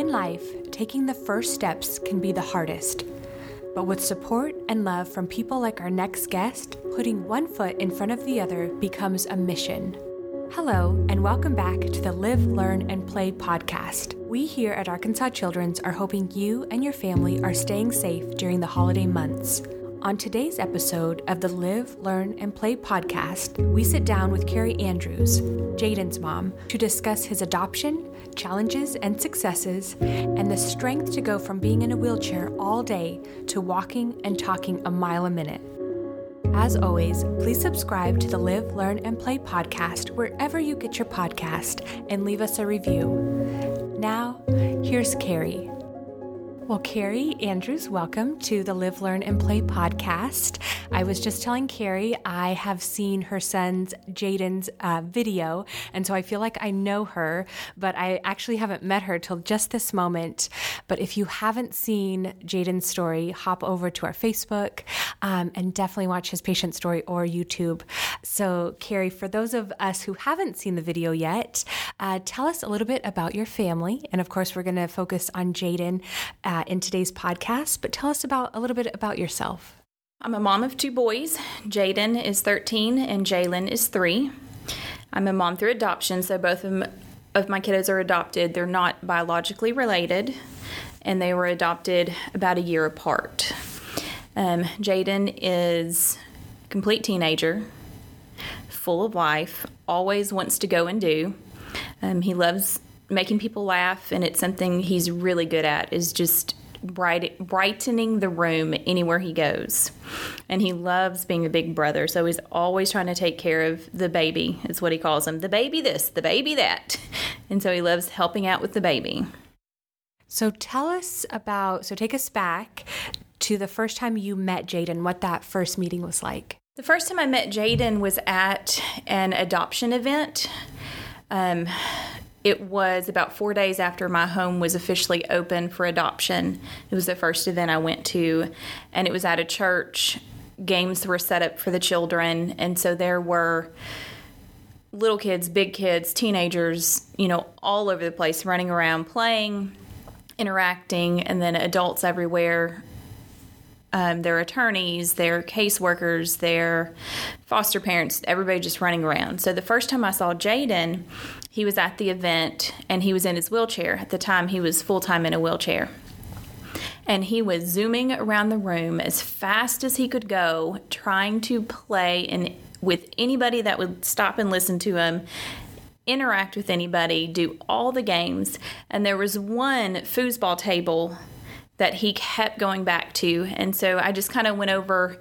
In life, taking the first steps can be the hardest. But with support and love from people like our next guest, putting one foot in front of the other becomes a mission. Hello, and welcome back to the Live, Learn, and Play podcast. We here at Arkansas Children's are hoping you and your family are staying safe during the holiday months. On today's episode of the Live, Learn, and Play podcast, we sit down with Carrie Andrews, Jaden's mom, to discuss his adoption, challenges and successes, and the strength to go from being in a wheelchair all day to walking and talking a mile a minute. As always, please subscribe to the Live, Learn, and Play podcast wherever you get your podcast and leave us a review. Now, here's Carrie. Well, Carrie Andrews, welcome to the Live, Learn, and Play podcast. I was just telling Carrie I have seen her son's Jaden's uh, video, and so I feel like I know her, but I actually haven't met her till just this moment. But if you haven't seen Jaden's story, hop over to our Facebook um, and definitely watch his patient story or YouTube. So, Carrie, for those of us who haven't seen the video yet, uh, tell us a little bit about your family, and of course, we're going to focus on Jaden. Uh, uh, in today's podcast, but tell us about a little bit about yourself. I'm a mom of two boys. Jaden is 13 and Jalen is three. I'm a mom through adoption, so both of, my kiddos are adopted. They're not biologically related, and they were adopted about a year apart. Um, Jaden is a complete teenager, full of life, always wants to go and do. Um, he loves making people laugh, and it's something he's really good at. Is just bright, brightening the room anywhere he goes. And he loves being a big brother, so he's always trying to take care of the baby. Is what he calls him, the baby this, the baby that, and so he loves helping out with the baby. So tell us about. So take us back to the first time you met Jaden. What that first meeting was like. The first time I met Jaden was at an adoption event. Um, it was about four days after my home was officially open for adoption. It was the first event I went to, and it was at a church. Games were set up for the children, and so there were little kids, big kids, teenagers, you know, all over the place running around playing, interacting, and then adults everywhere. Um, their attorneys, their caseworkers, their foster parents, everybody just running around. So the first time I saw Jaden, he was at the event and he was in his wheelchair. At the time, he was full time in a wheelchair. And he was zooming around the room as fast as he could go, trying to play and with anybody that would stop and listen to him, interact with anybody, do all the games. And there was one foosball table that he kept going back to. And so I just kind of went over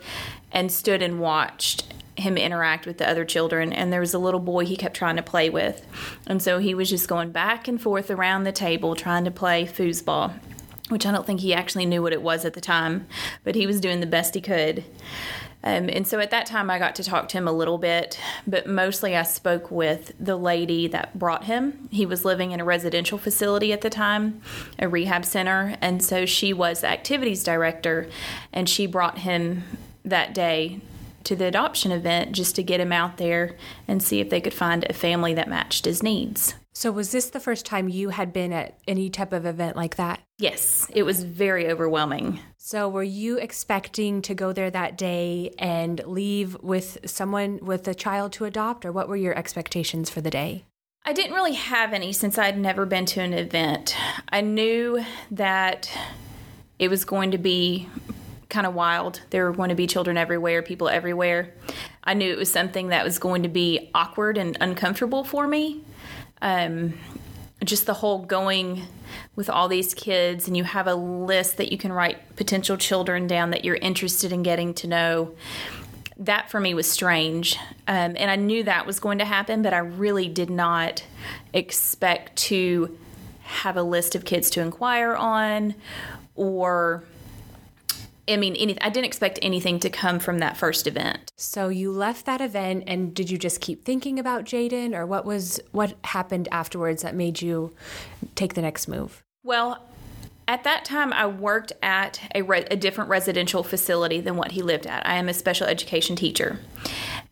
and stood and watched him interact with the other children and there was a little boy he kept trying to play with and so he was just going back and forth around the table trying to play foosball which i don't think he actually knew what it was at the time but he was doing the best he could um, and so at that time, I got to talk to him a little bit, but mostly I spoke with the lady that brought him. He was living in a residential facility at the time, a rehab center. And so she was activities director, and she brought him that day to the adoption event just to get him out there and see if they could find a family that matched his needs. So, was this the first time you had been at any type of event like that? Yes, it was very overwhelming. So, were you expecting to go there that day and leave with someone with a child to adopt, or what were your expectations for the day? I didn't really have any since I'd never been to an event. I knew that it was going to be kind of wild. There were going to be children everywhere, people everywhere. I knew it was something that was going to be awkward and uncomfortable for me. Um, just the whole going with all these kids, and you have a list that you can write potential children down that you're interested in getting to know. That for me was strange. Um, and I knew that was going to happen, but I really did not expect to have a list of kids to inquire on or I mean, any, I didn't expect anything to come from that first event. So you left that event, and did you just keep thinking about Jaden, or what was what happened afterwards that made you take the next move? Well, at that time, I worked at a, re- a different residential facility than what he lived at. I am a special education teacher,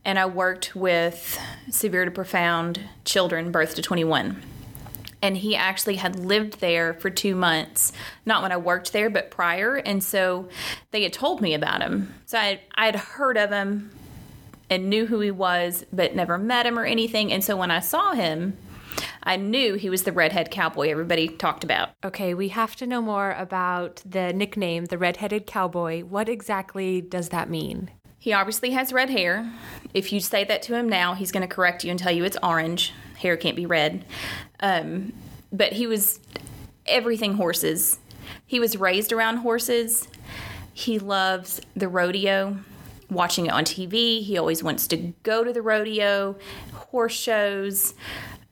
and I worked with severe to profound children, birth to 21. And he actually had lived there for two months not when i worked there but prior. And so they had told me about him. So i i'd heard of him and knew who he was but never met him or anything. And so when i saw him i knew he was the redhead cowboy everybody talked about. Okay, we have to know more about the nickname, the redheaded cowboy. What exactly does that mean? he obviously has red hair. If you say that to him now he's going to correct you and tell you it's orange hair can't be red. Um, but he was everything horses. He was raised around horses. He loves the rodeo watching it on tv he always wants to go to the rodeo horse shows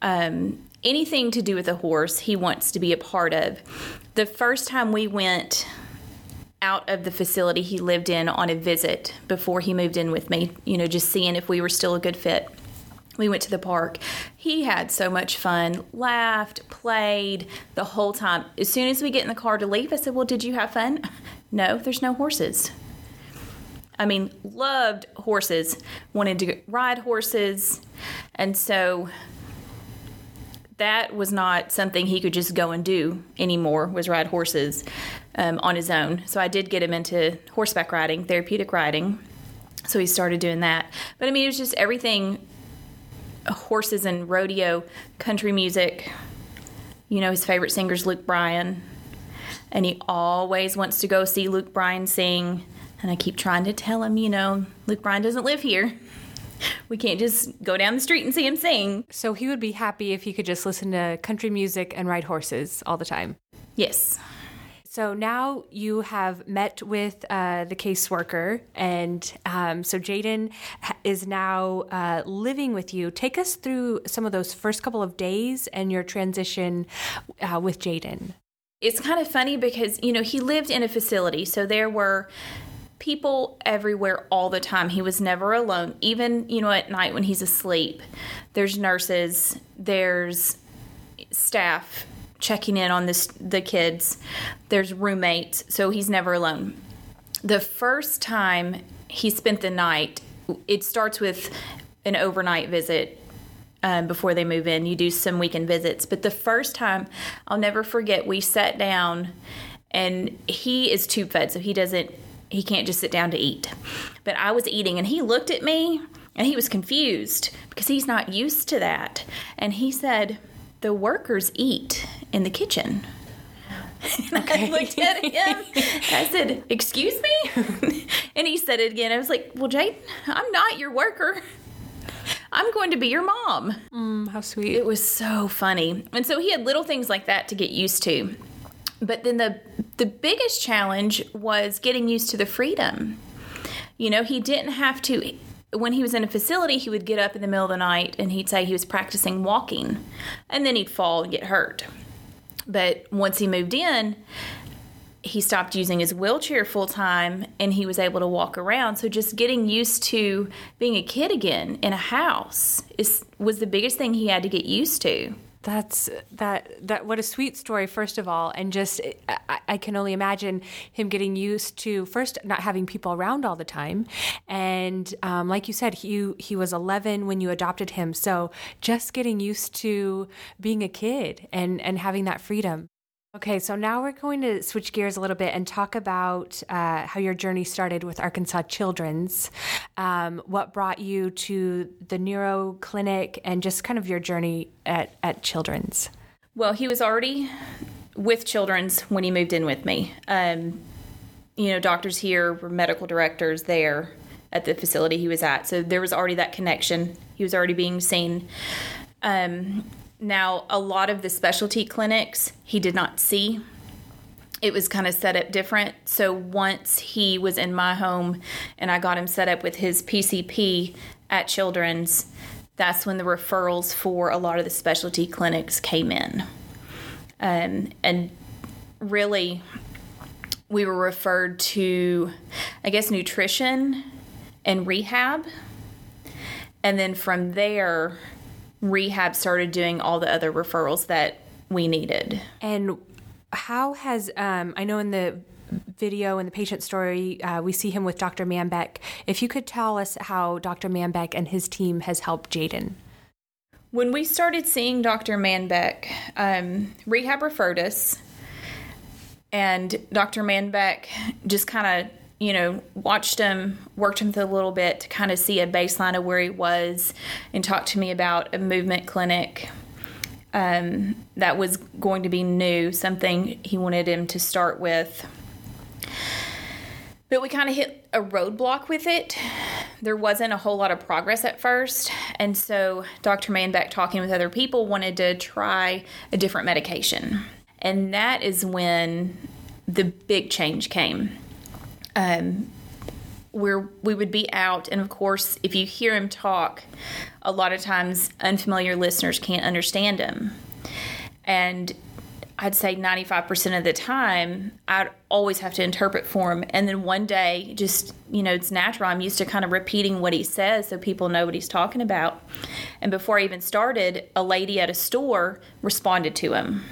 um, anything to do with a horse he wants to be a part of. The first time we went out of the facility he lived in on a visit before he moved in with me, you know, just seeing if we were still a good fit. We went to the park. He had so much fun, laughed, played the whole time. As soon as we get in the car to leave, I said, Well, did you have fun? No, there's no horses. I mean, loved horses, wanted to ride horses. And so that was not something he could just go and do anymore was ride horses um, on his own so i did get him into horseback riding therapeutic riding so he started doing that but i mean it was just everything horses and rodeo country music. You know his favorite singer's luke bryan. And he always wants to go see luke bryan sing. And i keep trying to tell him you know luke bryan doesn't live here. We can't just go down the street and see him sing. So he would be happy if he could just listen to country music and ride horses all the time. yes So now you have met with uh, the caseworker, and um, so Jaden is now uh, living with you. Take us through some of those first couple of days and your transition uh, with Jaden. it's kind of funny because you know he lived in a facility so there were people everywhere all the time he was never alone even you know at night when he's asleep there's nurses there's staff checking in on this the kids there's roommates so he's never alone the first time he spent the night it starts with an overnight visit um, before they move in. You do some weekend visits. But the first time, I'll never forget, we sat down and he is tube fed, so he doesn't, he can't just sit down to eat. But I was eating and he looked at me and he was confused because he's not used to that. And he said, The workers eat in the kitchen. And I looked at him. I said, "Excuse me," and he said it again. I was like, "Well, Jade, I'm not your worker. I'm going to be your mom." Mm, how sweet. It was so funny, and so he had little things like that to get used to. But then the the biggest challenge was getting used to the freedom. You know, he didn't have to. When he was in a facility, he would get up in the middle of the night and he'd say he was practicing walking, and then he'd fall and get hurt. But once he moved in, he stopped using his wheelchair full time and he was able to walk around. So just getting used to being a kid again in a house is was the biggest thing he had to get used to. That's that that what a sweet story first of all and just I, I can only imagine him getting used to first not having people around all the time and um, like you said he he was 11 when you adopted him so just getting used to being a kid and and having that freedom Okay, so now we're going to switch gears a little bit and talk about uh, how your journey started with Arkansas Children's, um, what brought you to the neuro clinic, and just kind of your journey at, at Children's. Well, he was already with Children's when he moved in with me. Um, you know, doctors here were medical directors there at the facility he was at, so there was already that connection. He was already being seen. Um, now, a lot of the specialty clinics he did not see. It was kind of set up different. So once he was in my home and I got him set up with his PCP at Children's, that's when the referrals for a lot of the specialty clinics came in. Um, and really, we were referred to, I guess, nutrition and rehab. And then from there, rehab started doing all the other referrals that we needed. And how has, um, I know in the video and the patient story, uh, we see him with Dr. Manbeck. If you could tell us how Dr. Manbeck and his team has helped Jaden. When we started seeing Dr. Manbeck, um, rehab referred us, and Dr. Manbeck just kind of, you know, watched him, worked him a little bit to kind of see a baseline of where he was, and talked to me about a movement clinic um, that was going to be new, something he wanted him to start with. But we kind of hit a roadblock with it. There wasn't a whole lot of progress at first. And so Dr. Manbeck, talking with other people, wanted to try a different medication. And that is when the big change came. Um, where we would be out, and of course, if you hear him talk, a lot of times unfamiliar listeners can't understand him. And I'd say 95% of the time, I'd always have to interpret for him. And then one day, just, you know, it's natural. I'm used to kind of repeating what he says so people know what he's talking about. And before I even started, a lady at a store responded to him.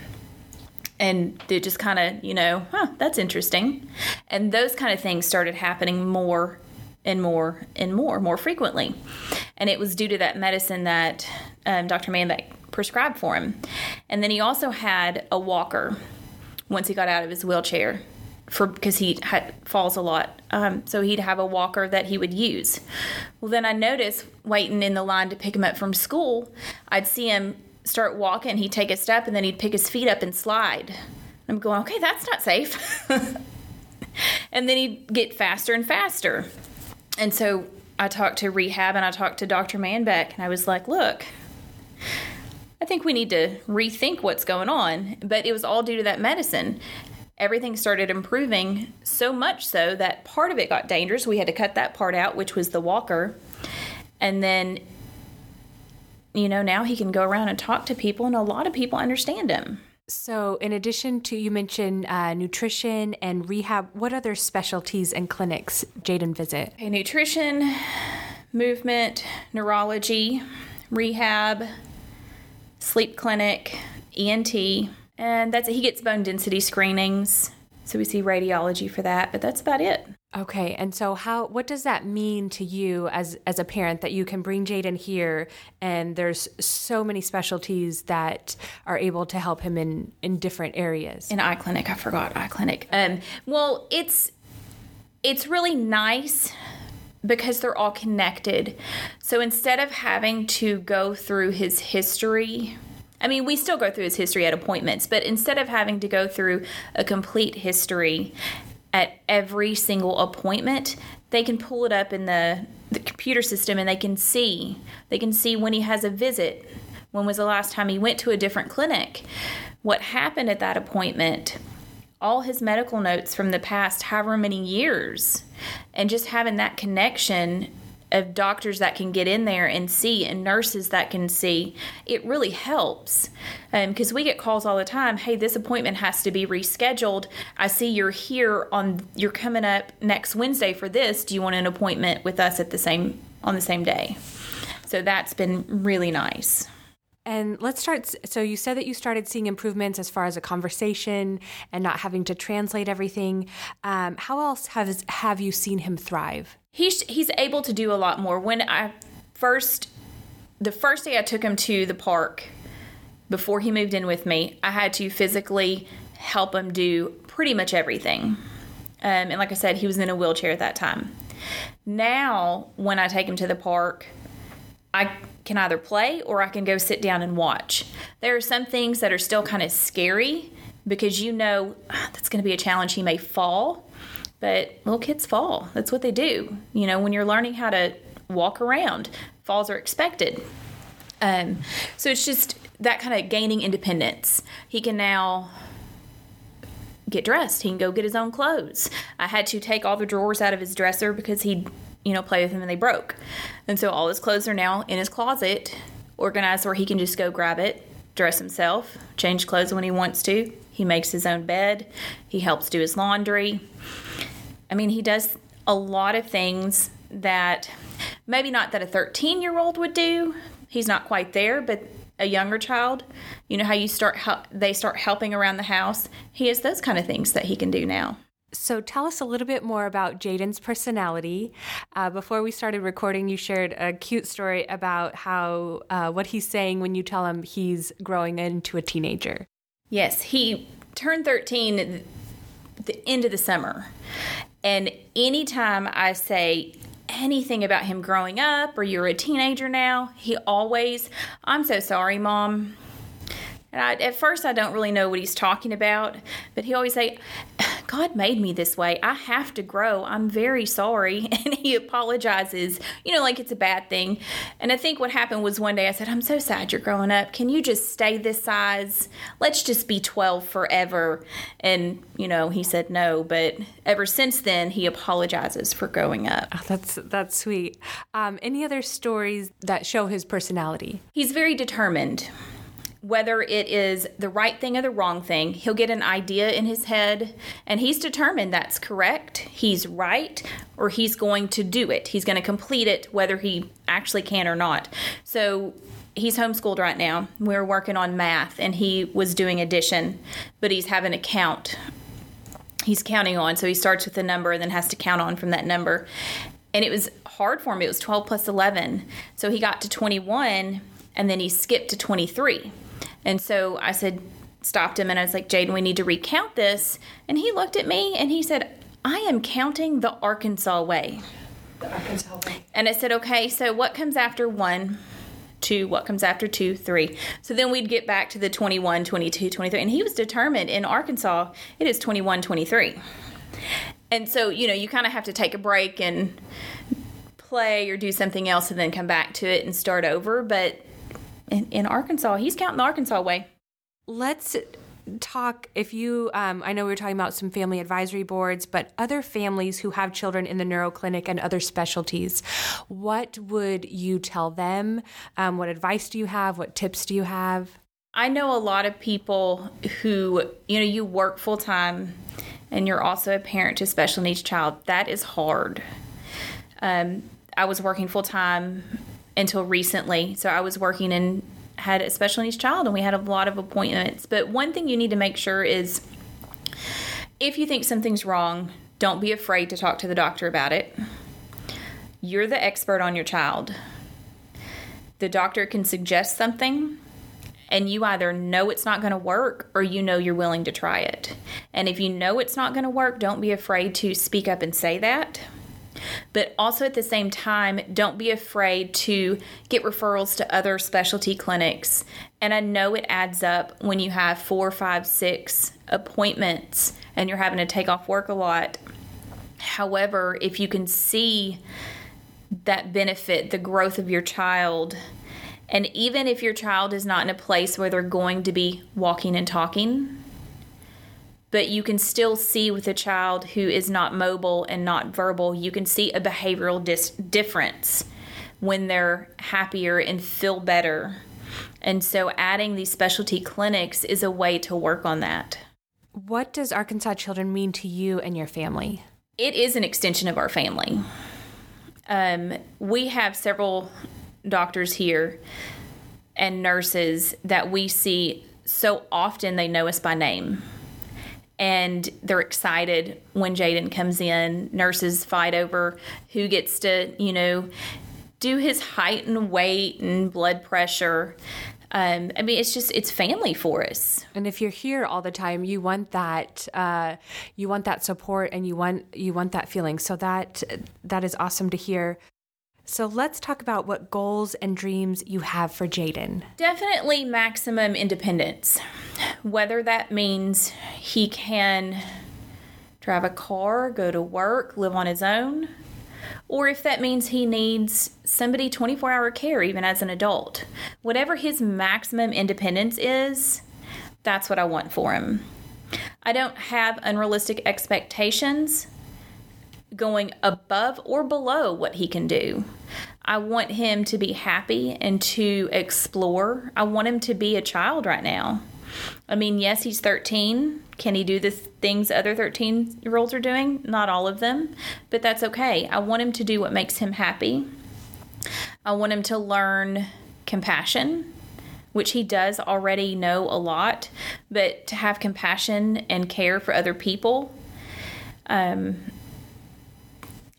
And it just kind of, you know, huh, that's interesting. And those kind of things started happening more and more and more, more frequently. And it was due to that medicine that um, Dr. Manbeck prescribed for him. And then he also had a walker once he got out of his wheelchair for because he falls a lot. Um, so he'd have a walker that he would use. Well, then I noticed waiting in the line to pick him up from school, I'd see him start walking. He'd take a step and then he'd pick his feet up and slide. I'm going, okay, that's not safe. and then he'd get faster and faster. And so I talked to rehab and I talked to Dr. Manbeck and I was like, look, I think we need to rethink what's going on. But it was all due to that medicine. Everything started improving so much so that part of it got dangerous. We had to cut that part out, which was the walker. And then, you know, now he can go around and talk to people, and a lot of people understand him. So, in addition to you mentioned uh, nutrition and rehab, what other specialties and clinics Jaden visit? Okay, nutrition, movement, neurology, rehab, sleep clinic, ENT, and that's it. He gets bone density screenings, so we see radiology for that, but that's about it. Okay, and so how what does that mean to you as as a parent that you can bring Jaden here and there's so many specialties that are able to help him in in different areas? In eye clinic, I forgot eye clinic. Um well, it's it's really nice because they're all connected. So instead of having to go through his history, I mean, we still go through his history at appointments, but instead of having to go through a complete history at every single appointment, they can pull it up in the, the computer system and they can see. They can see when he has a visit. When was the last time he went to a different clinic? What happened at that appointment? all his medical notes from the past however many years and just having that connection of doctors that can get in there and see and nurses that can see it really helps because um, we get calls all the time hey this appointment has to be rescheduled i see you're here on you're coming up next wednesday for this do you want an appointment with us at the same on the same day so that's been really nice and let's start. So, you said that you started seeing improvements as far as a conversation and not having to translate everything. Um, how else has have you seen him thrive? He's he's able to do a lot more. When I first, the first day I took him to the park, before he moved in with me, I had to physically help him do pretty much everything. Um, and like I said, he was in a wheelchair at that time. Now, when I take him to the park, I can either play or I can go sit down and watch. There are some things that are still kind of scary because you know ah, that's going to be a challenge. He may fall, but little kids fall. That's what they do. You know, when you're learning how to walk around, falls are expected. Um, so it's just that kind of gaining independence. He can now get dressed. He can go get his own clothes. I had to take all the drawers out of his dresser because he'd, you know, play with them and they broke. And so all his clothes are now in his closet, organized where he can just go grab it, dress himself, change clothes when he wants to. He makes his own bed, he helps do his laundry. I mean, he does a lot of things that maybe not that a 13 year old would do. He's not quite there, but a younger child, you know how you start they start helping around the house. He has those kind of things that he can do now. So tell us a little bit more about Jaden's personality. Uh, before we started recording, you shared a cute story about how uh, what he's saying when you tell him he's growing into a teenager. Yes, he turned 13 the end of the summer. And anytime I say anything about him growing up or you're a teenager now, he always, I'm so sorry, mom. And I, at first, I don't really know what he's talking about, but he always say, God made me this way. I have to grow. I'm very sorry. And he apologizes, you know, like it's a bad thing. And I think what happened was one day I said, I'm so sad you're growing up. Can you just stay this size? Let's just be 12 forever. And, you know, he said no. But ever since then, he apologizes for growing up. Oh, that's, that's sweet. Um, any other stories that show his personality? He's very determined whether it is the right thing or the wrong thing. He'll get an idea in his head and he's determined that's correct, he's right, or he's going to do it. He's going to complete it whether he actually can or not. So he's homeschooled right now. We're working on math and he was doing addition, but he's having a count. He's counting on, so he starts with a number and then has to count on from that number. And it was hard for him. It was 12 plus 11. So he got to 21 and then he skipped to 23 and so I said, stopped him and I was like, Jaden, we need to recount this. And he looked at me and he said, I am counting the Arkansas way. The Arkansas way. And I said, okay, so what comes after one? Two, what comes after two, three. So then we'd get back to the 21, 22, 23. And he was determined in Arkansas, it is 21, 23. And so, you know, you kind of have to take a break and play or do something else and then come back to it and start over. But in, in Arkansas. He's counting the Arkansas way. Let's talk if you um, i know we were talking about some family advisory boards but other families who have children in the neuro clinic and other specialties what would you tell them? Um, what advice do you have? What tips do you have? I know a lot of people who you know you work full time and you're also a parent to a special needs child. That is hard. Um, i was working full time until recently. So I was working and had a special needs child, and we had a lot of appointments. But one thing you need to make sure is if you think something's wrong, don't be afraid to talk to the doctor about it. You're the expert on your child. The doctor can suggest something, and you either know it's not going to work or you know you're willing to try it. And if you know it's not going to work, don't be afraid to speak up and say that but also at the same time, don't be afraid to get referrals to other specialty clinics. And I know it adds up when you have four, five, six appointments and you're having to take off work a lot. However, if you can see that benefit, the growth of your child, and even if your child is not in a place where they're going to be walking and talking, but you can still see with a child who is not mobile and not verbal, you can see a behavioral dis- difference when they're happier and feel better. And so adding these specialty clinics is a way to work on that. What does Arkansas Children mean to you and your family? It is an extension of our family. Um, we have several doctors here and nurses that we see so often they know us by name and they're excited when Jaden comes in. Nurses fight over who gets to, you know, do his height and weight and blood pressure. Um, I mean, it's just it's family for us. And if you're here all the time, you want that uh, you want that support and you want you want that feeling. So that that is awesome to hear. So let's talk about what goals and dreams you have for Jaden. Definitely maximum independence. Whether that means he can drive a car, go to work, live on his own, or if that means he needs somebody 24 hour care even as an adult. Whatever his maximum independence is, that's what I want for him. I don't have unrealistic expectations going above or below what he can do. I want him to be happy and to explore. I want him to be a child right now. I mean, yes, he's 13. Can he do the things other 13 year olds are doing? Not all of them, but that's okay. I want him to do what makes him happy. I want him to learn compassion, which he does already know a lot, but to have compassion and care for other people um,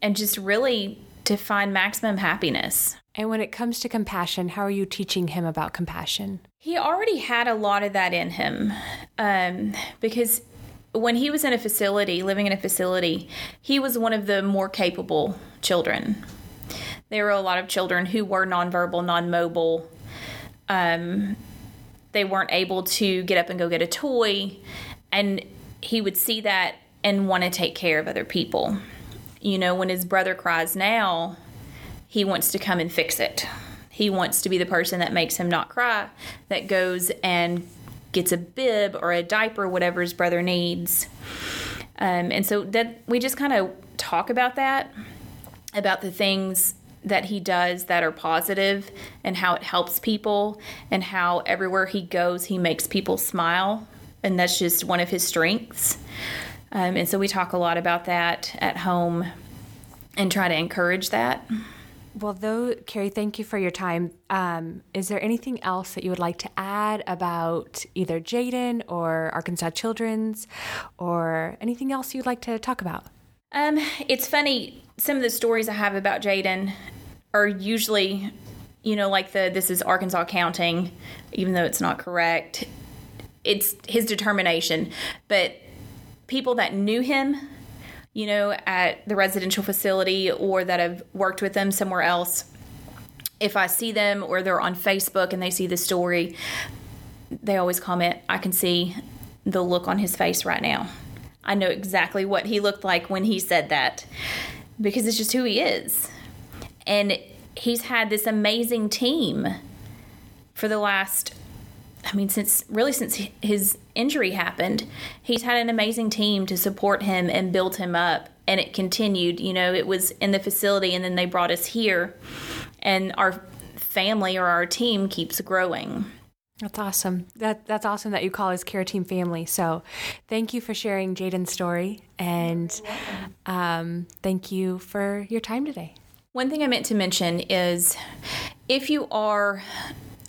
and just really to find maximum happiness. And when it comes to compassion, how are you teaching him about compassion? He already had a lot of that in him um, because when he was in a facility, living in a facility, he was one of the more capable children. There were a lot of children who were nonverbal, non mobile. Um, they weren't able to get up and go get a toy. And he would see that and want to take care of other people. You know, when his brother cries now, he wants to come and fix it. He wants to be the person that makes him not cry, that goes and gets a bib or a diaper, whatever his brother needs. Um, and so that we just kind of talk about that, about the things that he does that are positive and how it helps people and how everywhere he goes he makes people smile and that's just one of his strengths um, and so we talk a lot about that at home and try to encourage that well, though, Carrie, thank you for your time. Um, is there anything else that you would like to add about either Jaden or Arkansas Children's or anything else you'd like to talk about? Um, it's funny. Some of the stories I have about Jaden are usually, you know, like the this is Arkansas counting, even though it's not correct. It's his determination. But people that knew him you know, at the residential facility or that have worked with them somewhere else, if I see them or they're on Facebook and they see the story, they always comment, I can see the look on his face right now. I know exactly what he looked like when he said that because it's just who he is. And he's had this amazing team for the last I mean, since really since his injury happened, he's had an amazing team to support him and build him up. And it continued. You know, it was in the facility, and then they brought us here, and our family or our team keeps growing. That's awesome. That that's awesome that you call his care team family. So, thank you for sharing Jaden's story, and um, thank you for your time today. One thing I meant to mention is, if you are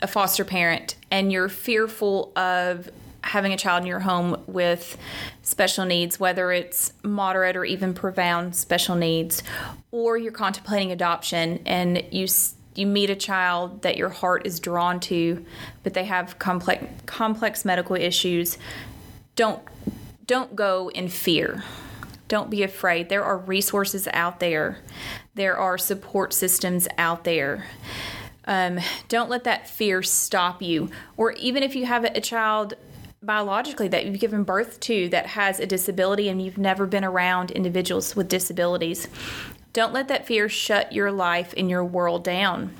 a foster parent and you're fearful of having a child in your home with special needs, whether it's moderate or even profound special needs, or you're contemplating adoption and you you meet a child that your heart is drawn to, but they have complex complex medical issues, don't don't go in fear. Don't be afraid. There are resources out there. There are support systems out there. Um, don't let that fear stop you. Or even if you have a child biologically that you've given birth to that has a disability and you've never been around individuals with disabilities, don't let that fear shut your life and your world down.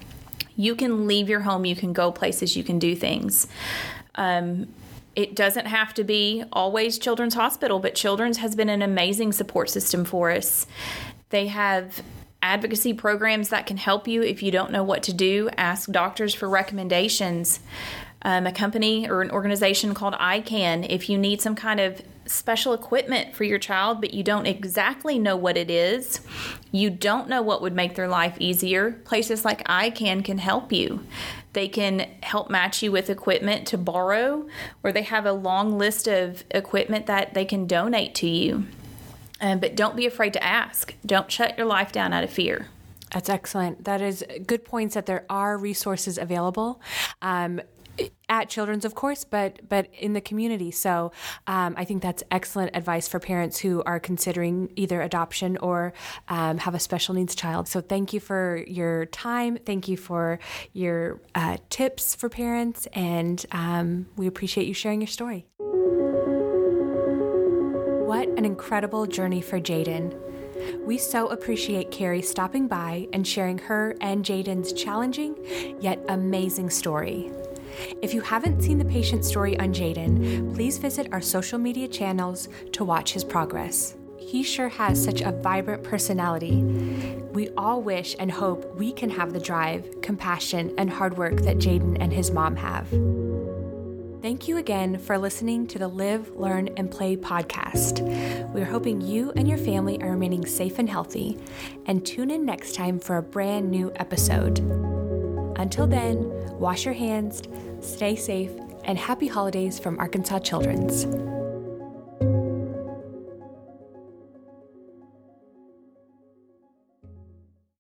You can leave your home, you can go places, you can do things. Um, it doesn't have to be always Children's Hospital, but Children's has been an amazing support system for us. They have advocacy programs that can help you if you don't know what to do. Ask doctors for recommendations. Um, a company or an organization called ICAN, if you need some kind of special equipment for your child, but you don't exactly know what it is, you don't know what would make their life easier, places like ICAN can help you. They can help match you with equipment to borrow, or they have a long list of equipment that they can donate to you. Um, but don't be afraid to ask. Don't shut your life down out of fear. That's excellent. That is good points that there are resources available. Um, at children's of course but but in the community so um, i think that's excellent advice for parents who are considering either adoption or um, have a special needs child so thank you for your time thank you for your uh, tips for parents and um, we appreciate you sharing your story what an incredible journey for Jaden. We so appreciate Carrie stopping by and sharing her and Jaden's challenging yet amazing story. If you haven't seen the patient story on Jaden, please visit our social media channels to watch his progress. He sure has such a vibrant personality. We all wish and hope we can have the drive, compassion, and hard work that Jaden and his mom have. Thank you again for listening to the Live, Learn, and Play podcast. We're hoping you and your family are remaining safe and healthy, and tune in next time for a brand new episode. Until then, wash your hands, stay safe, and happy holidays from Arkansas Children's.